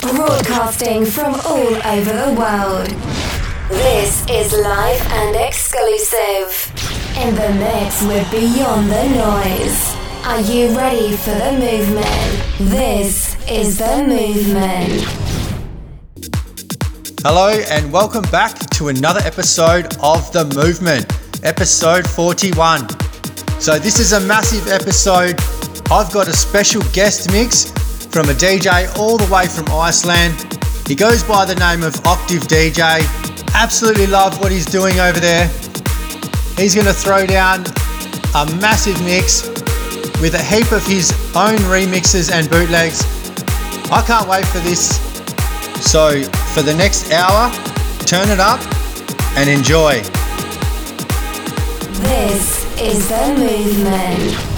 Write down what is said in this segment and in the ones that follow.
broadcasting from all over the world. This is live and exclusive. In the mix with Beyond Tha Noize. Are you ready for the movement? This is the movement. Hello, and welcome back to another episode of The Movement, episode 41. So, this is a massive episode. I've got a special guest mix from a DJ all the way from Iceland. He goes by the name of Oktavdj. Absolutely love what he's doing over there. He's going to throw down a massive mix with a heap of his own remixes and bootlegs. I can't wait for this. So, for the next hour, turn it up and enjoy. This is the movement.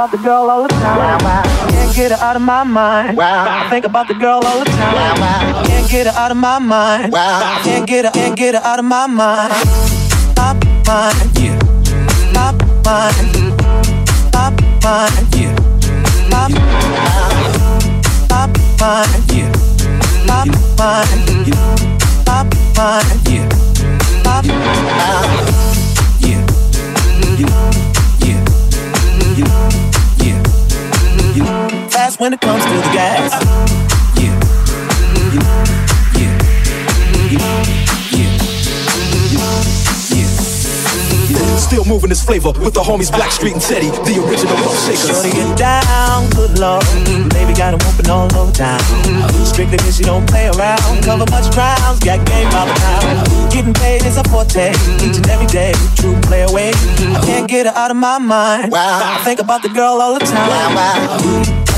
About the girl all the time. Can't get her out of my mind. I think about the girl all the time. Can't get her out of my mind. Can't get her, can't get her out of my mind. My mind, yeah. My mind, my mind, yeah. My my mind, yeah. My mind, yeah. My mind, yeah. My yeah. Yeah. Yeah. Yeah. When it comes to the gas. Still moving this flavor with the homies Blackstreet and Teddy, the original rough shakers. Shorty get down, good lord. Baby got him whooping all over town. Strictly cause she don't play around. Cover much grounds, got game by the pound. Getting paid is a forte, each and every day. True play away. I can't get her out of my mind. Wow. I think about the girl all the time.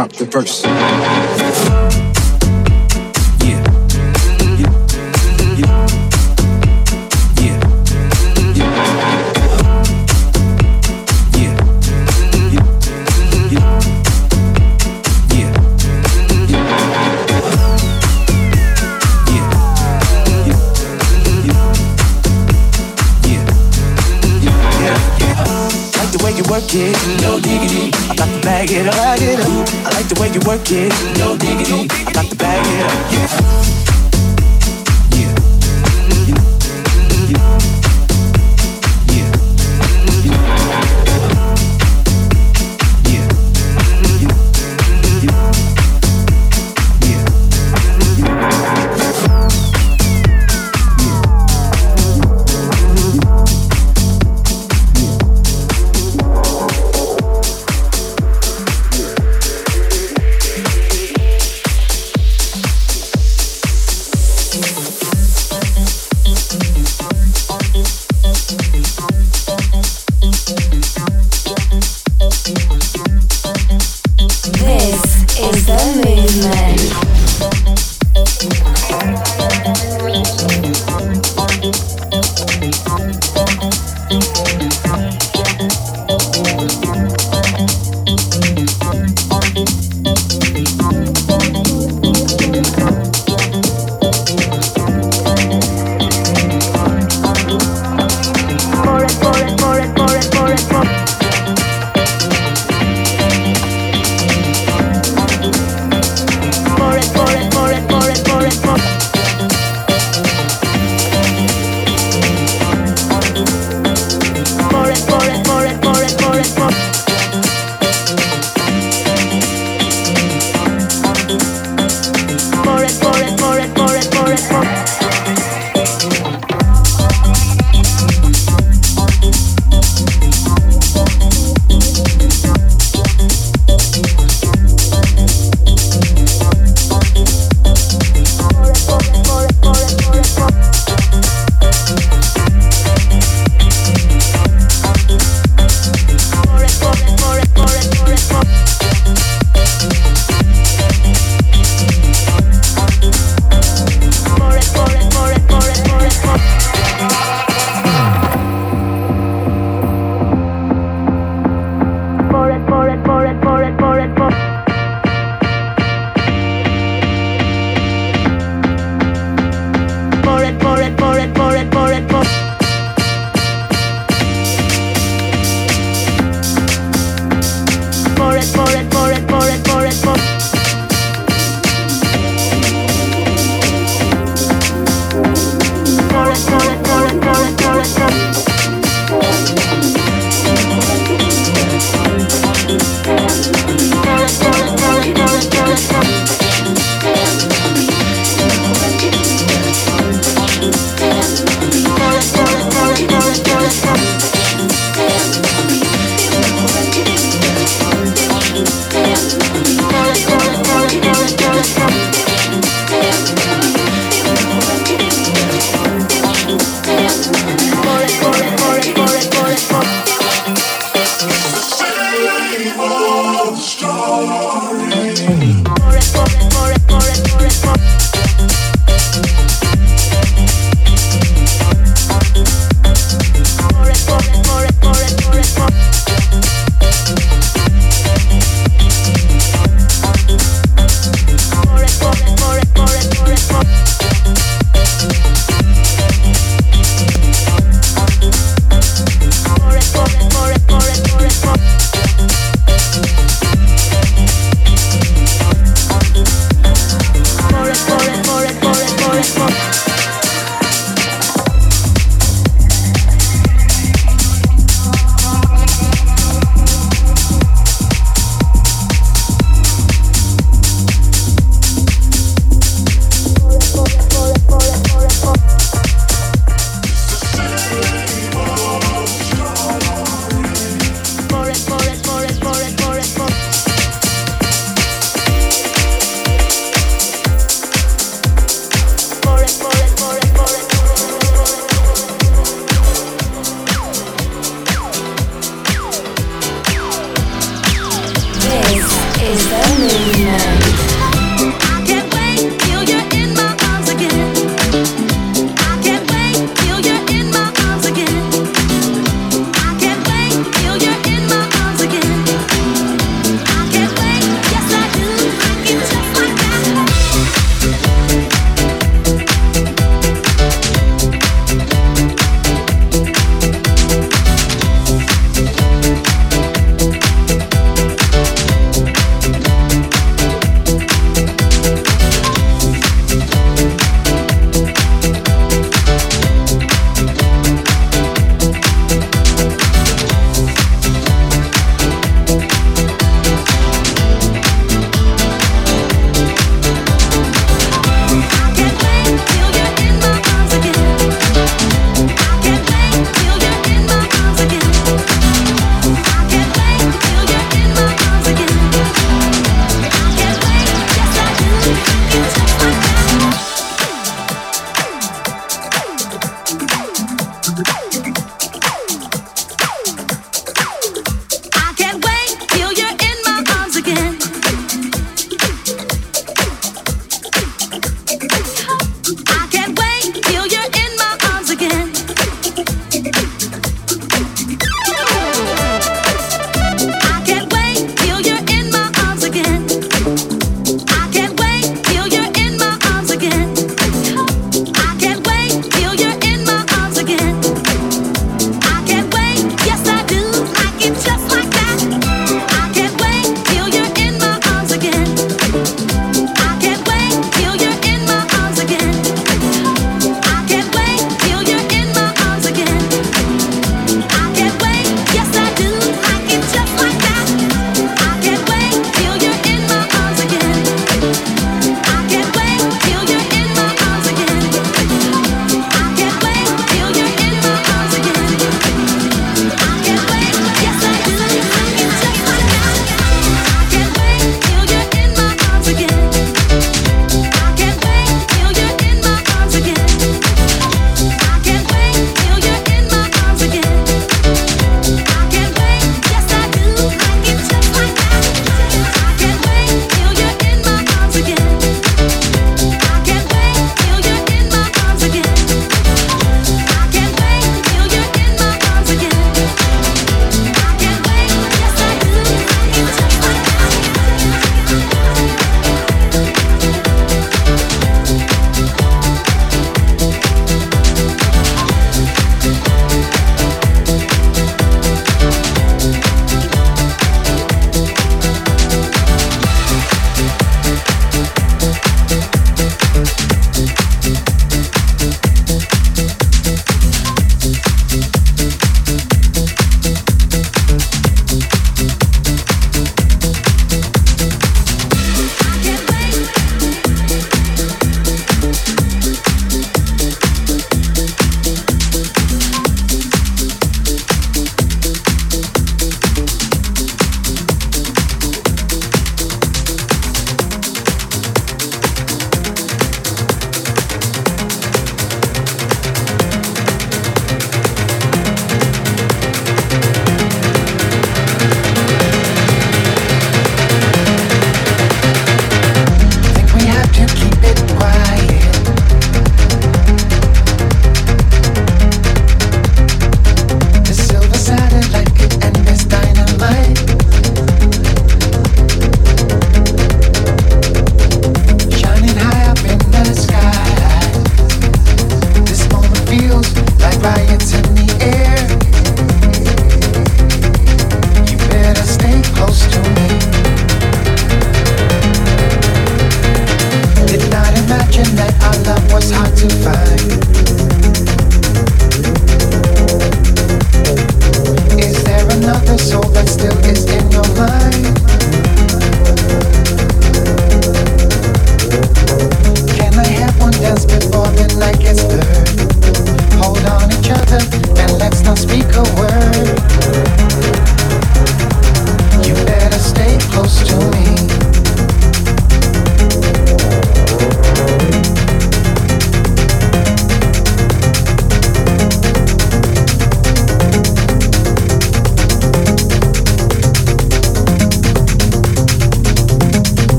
Drop the verse. Way you work it, no.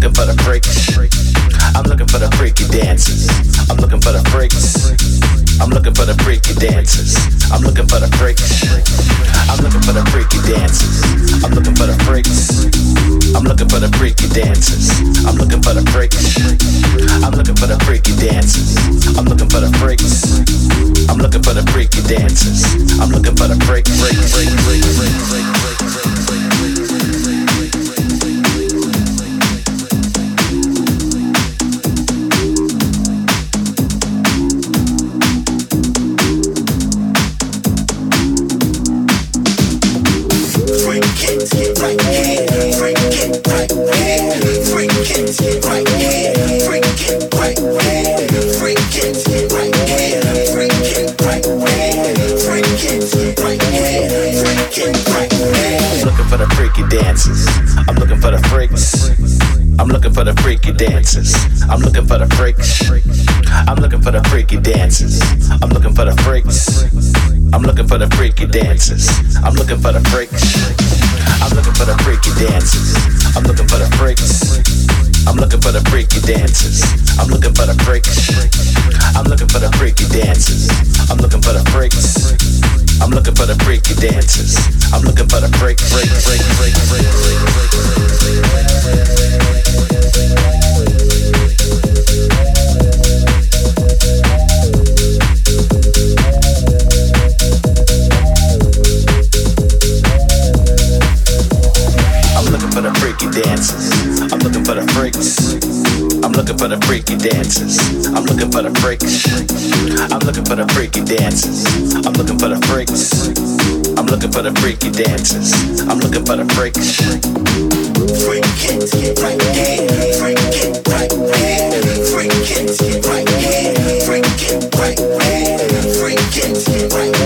looking for the freaks. I'm looking for the freaky dances. I'm looking for the freaks. I'm looking for the freaky dances. I'm looking for the freaks. I'm looking for the freaky dances. I'm looking for the freaks. I'm looking for the freaky dances. I'm looking for the freaks. I'm looking for the freaky dances. I'm looking for the freaks. I'm looking for the freaky dances. I'm looking for the freak, freak, freak, freak, freak, freak, freak, freak, freak. for the freaky dancers. I'm looking for the freaks. I'm looking for the freaky dancers. I'm looking for the freaks. I'm looking for the freaky dancers. I'm looking for the freaks. I'm looking for the freaky dancers. I'm looking for the freaks. I'm looking for the freaky dancers. I'm looking for the freaks. I'm looking for the freaky dancers. I'm looking for the freak, freak, freak, freak, freak. dancers. I'm looking for the freaks. I'm looking for the freaky dancers. I'm looking for the freaks. I'm looking for the freaky dancers. I'm looking for the freaks. I'm looking for the freaky dancers. I'm looking for the freaks. Freak it, right here. Freak it, right here. Freak it, right here. Freak it, right here. Freak it, right here.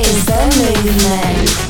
is the movement.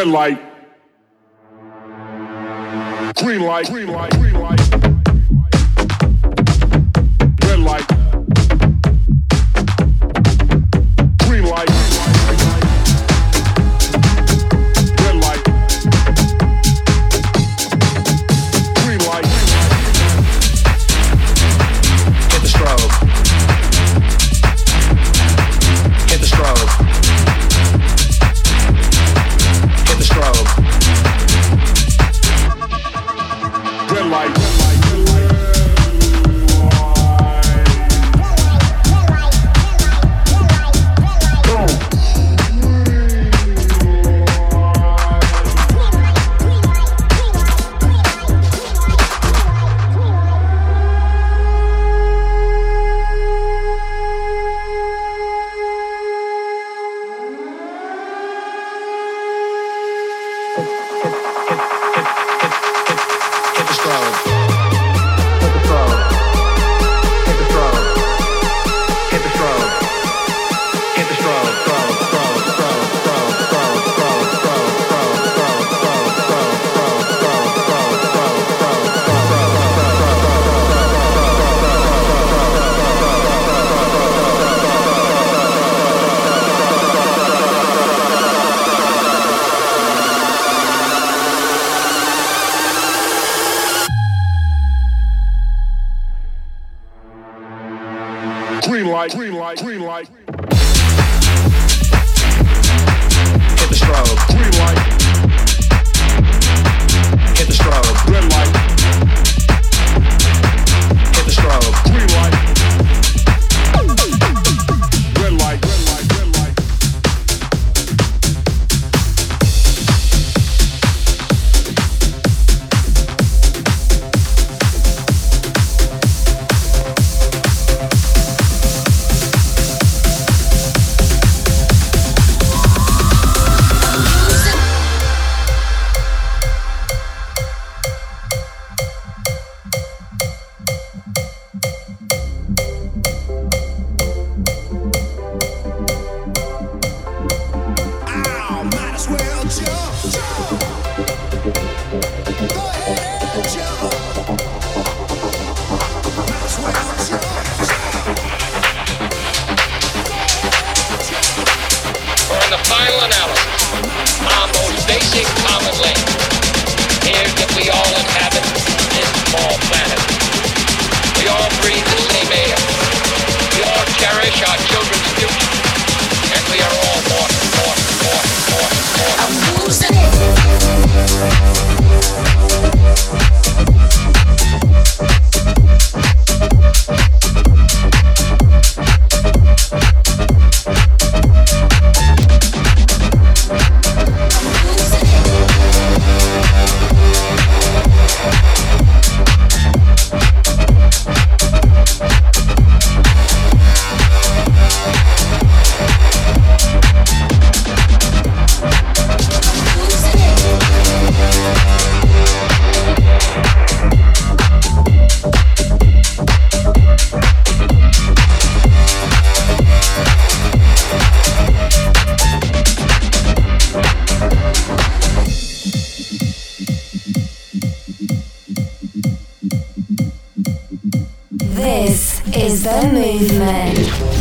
Red light. Green light. Green light. This is the movement.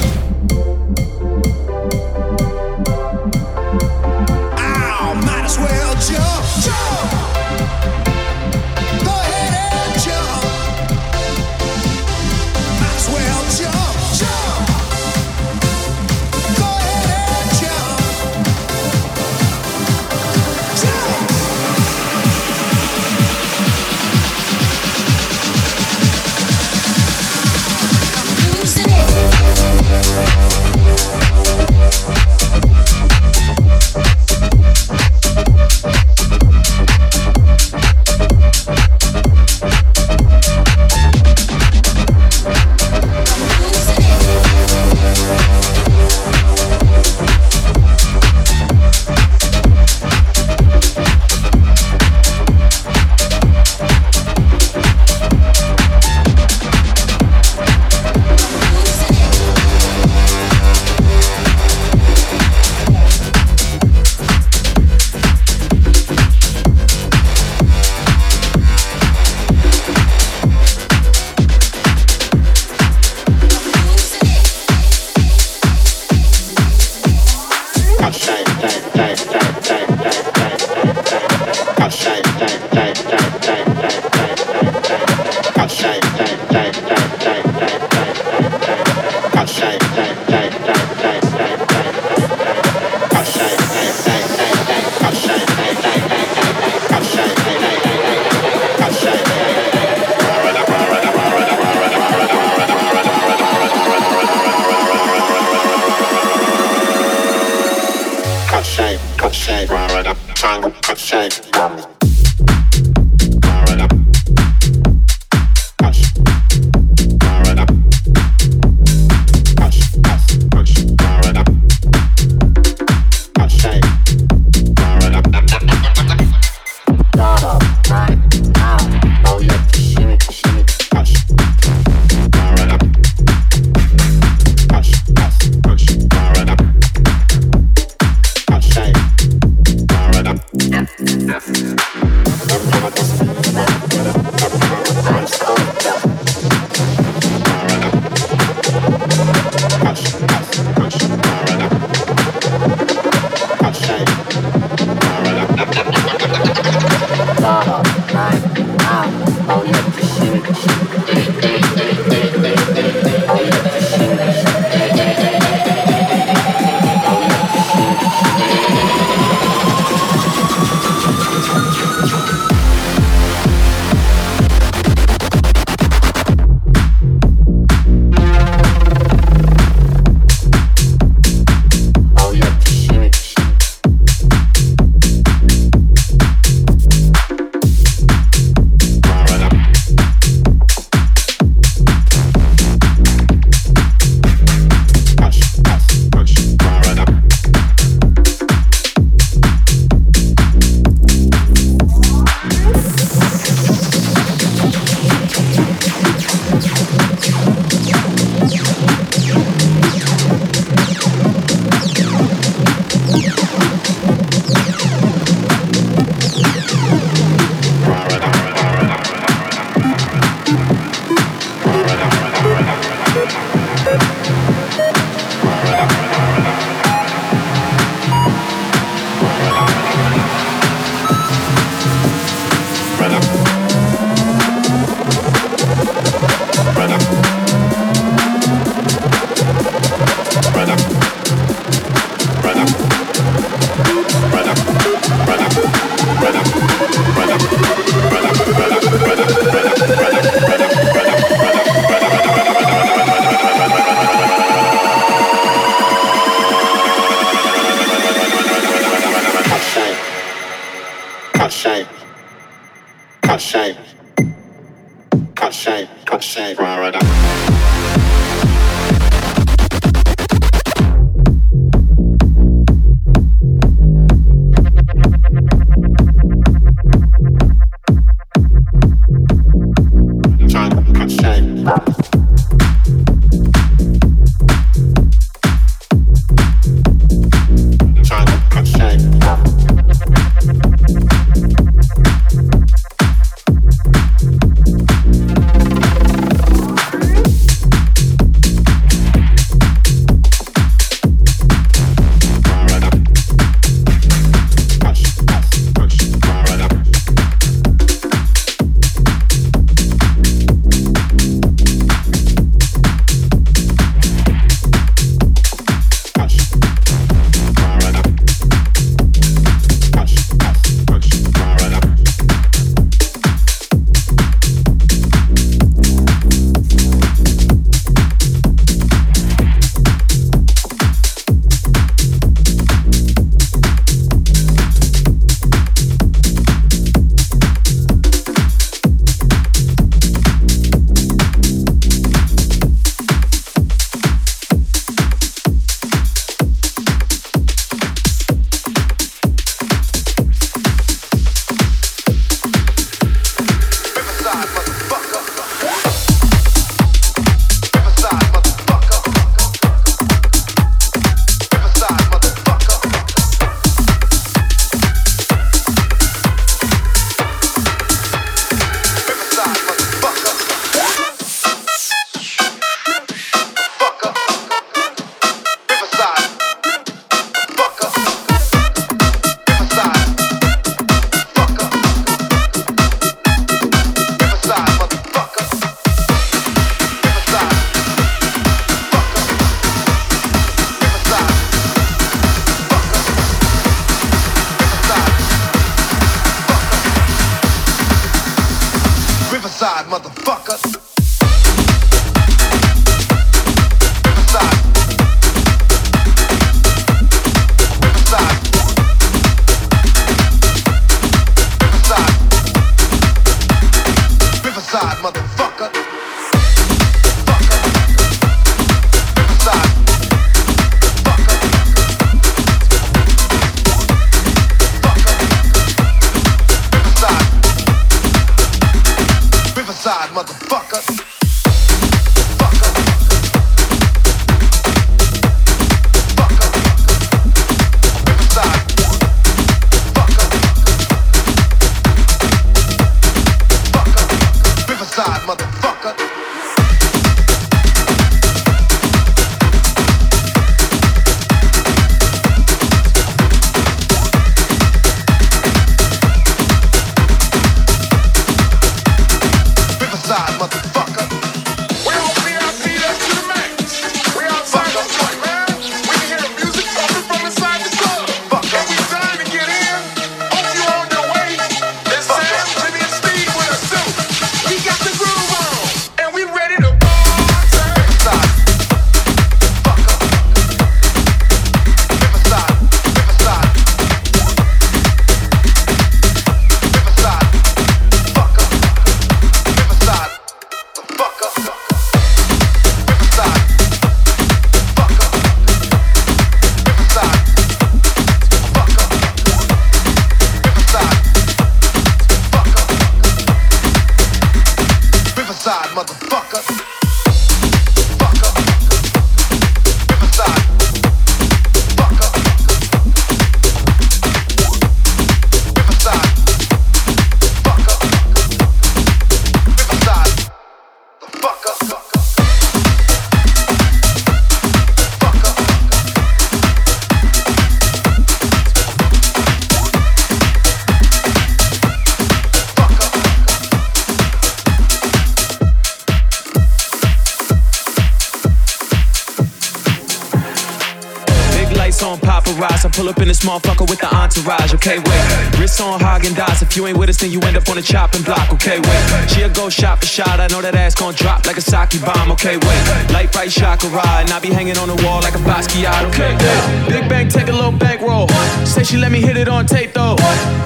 On Häagen-Dazs. If you ain't with us, then you end up on the chopping block. Okay, wait. She'll go shot for shot. I know that ass gon' drop like a sake bomb. Okay, wait. Light bright chakra and I be hanging on the wall like a Basquiat. Okay, yeah. Big bang, take a little bankroll. Say she let me hit it on tape though.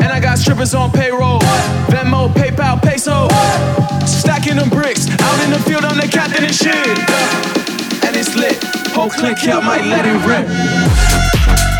And I got strippers on payroll. Venmo, PayPal, peso. Stacking them bricks. Out in the field, I'm the captain and shit. And it's lit. Whole click I might let it rip.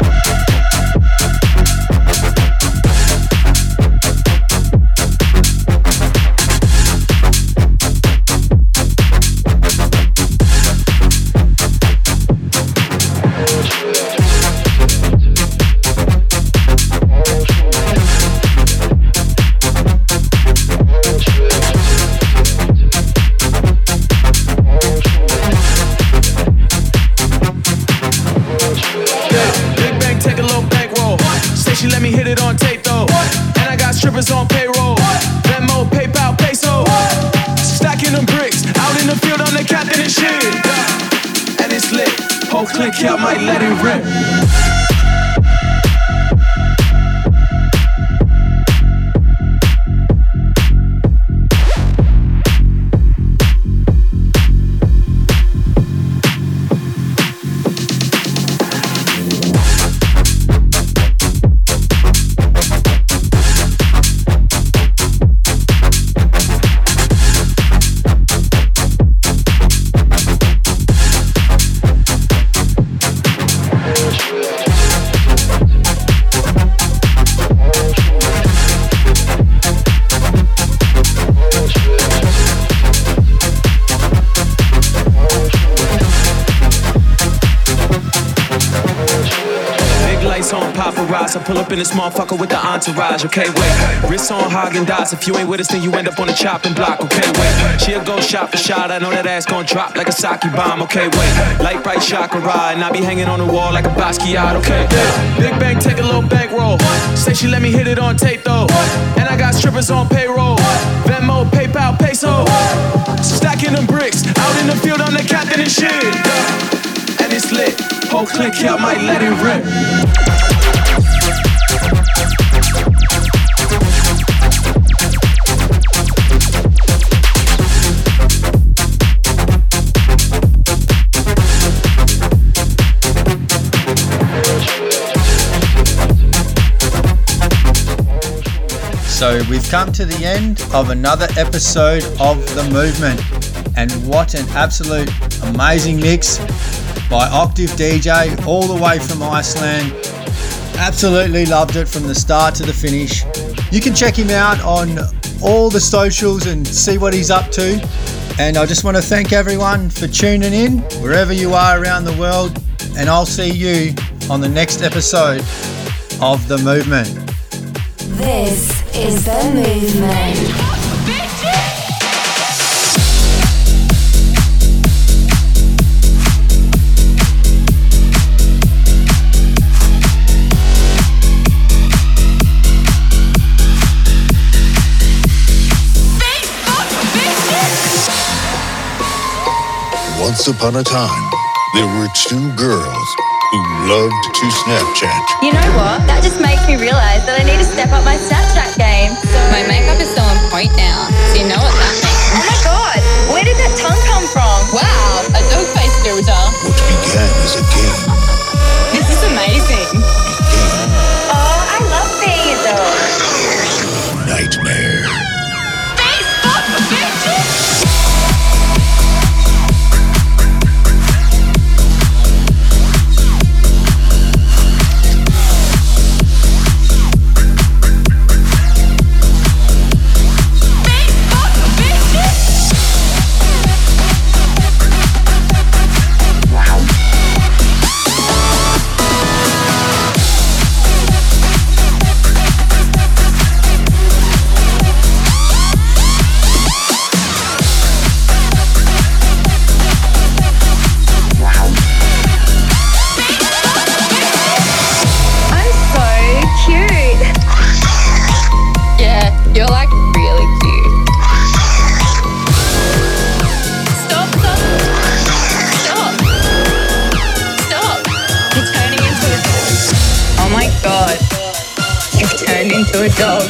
Here, I might let it rip. Motherfucker with the entourage. Okay, wait. Wrist on Häagen-Dazs. If you ain't with us, then you end up on the chopping block. Okay, wait. She'll go shot for shot. I know that ass gon' drop like a sake bomb. Okay, wait. Light bright chakra and I be hanging on the wall like a Basquiat. Okay, yeah. Big bang, take a little bankroll. Say she let me hit it on tape though. And I got strippers on payroll. Venmo, PayPal, peso. Stacking them bricks. Out in the field, I'm the captain and shit. And it's lit. Whole click I might let it rip. So we've come to the end of another episode of The Movement. And what an absolute amazing mix by Oktavdj all the way from Iceland. Absolutely loved it from the start to the finish. You can check him out on all the socials and see what he's up to. And I just want to thank everyone for tuning in wherever you are around the world. And I'll see you on the next episode of The Movement. This is the movement. Once upon a time, there were two girls who loved to Snapchat. You know what? That just makes me realize that I need to step up my Snapchat game. My makeup is so on point now. So you know what that means. Oh my god! Where did that tongue come from? Wow, a dog face filter. What began as a game turned into a dog.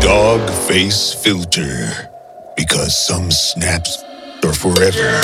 Dog face filter. Because some snaps are forever.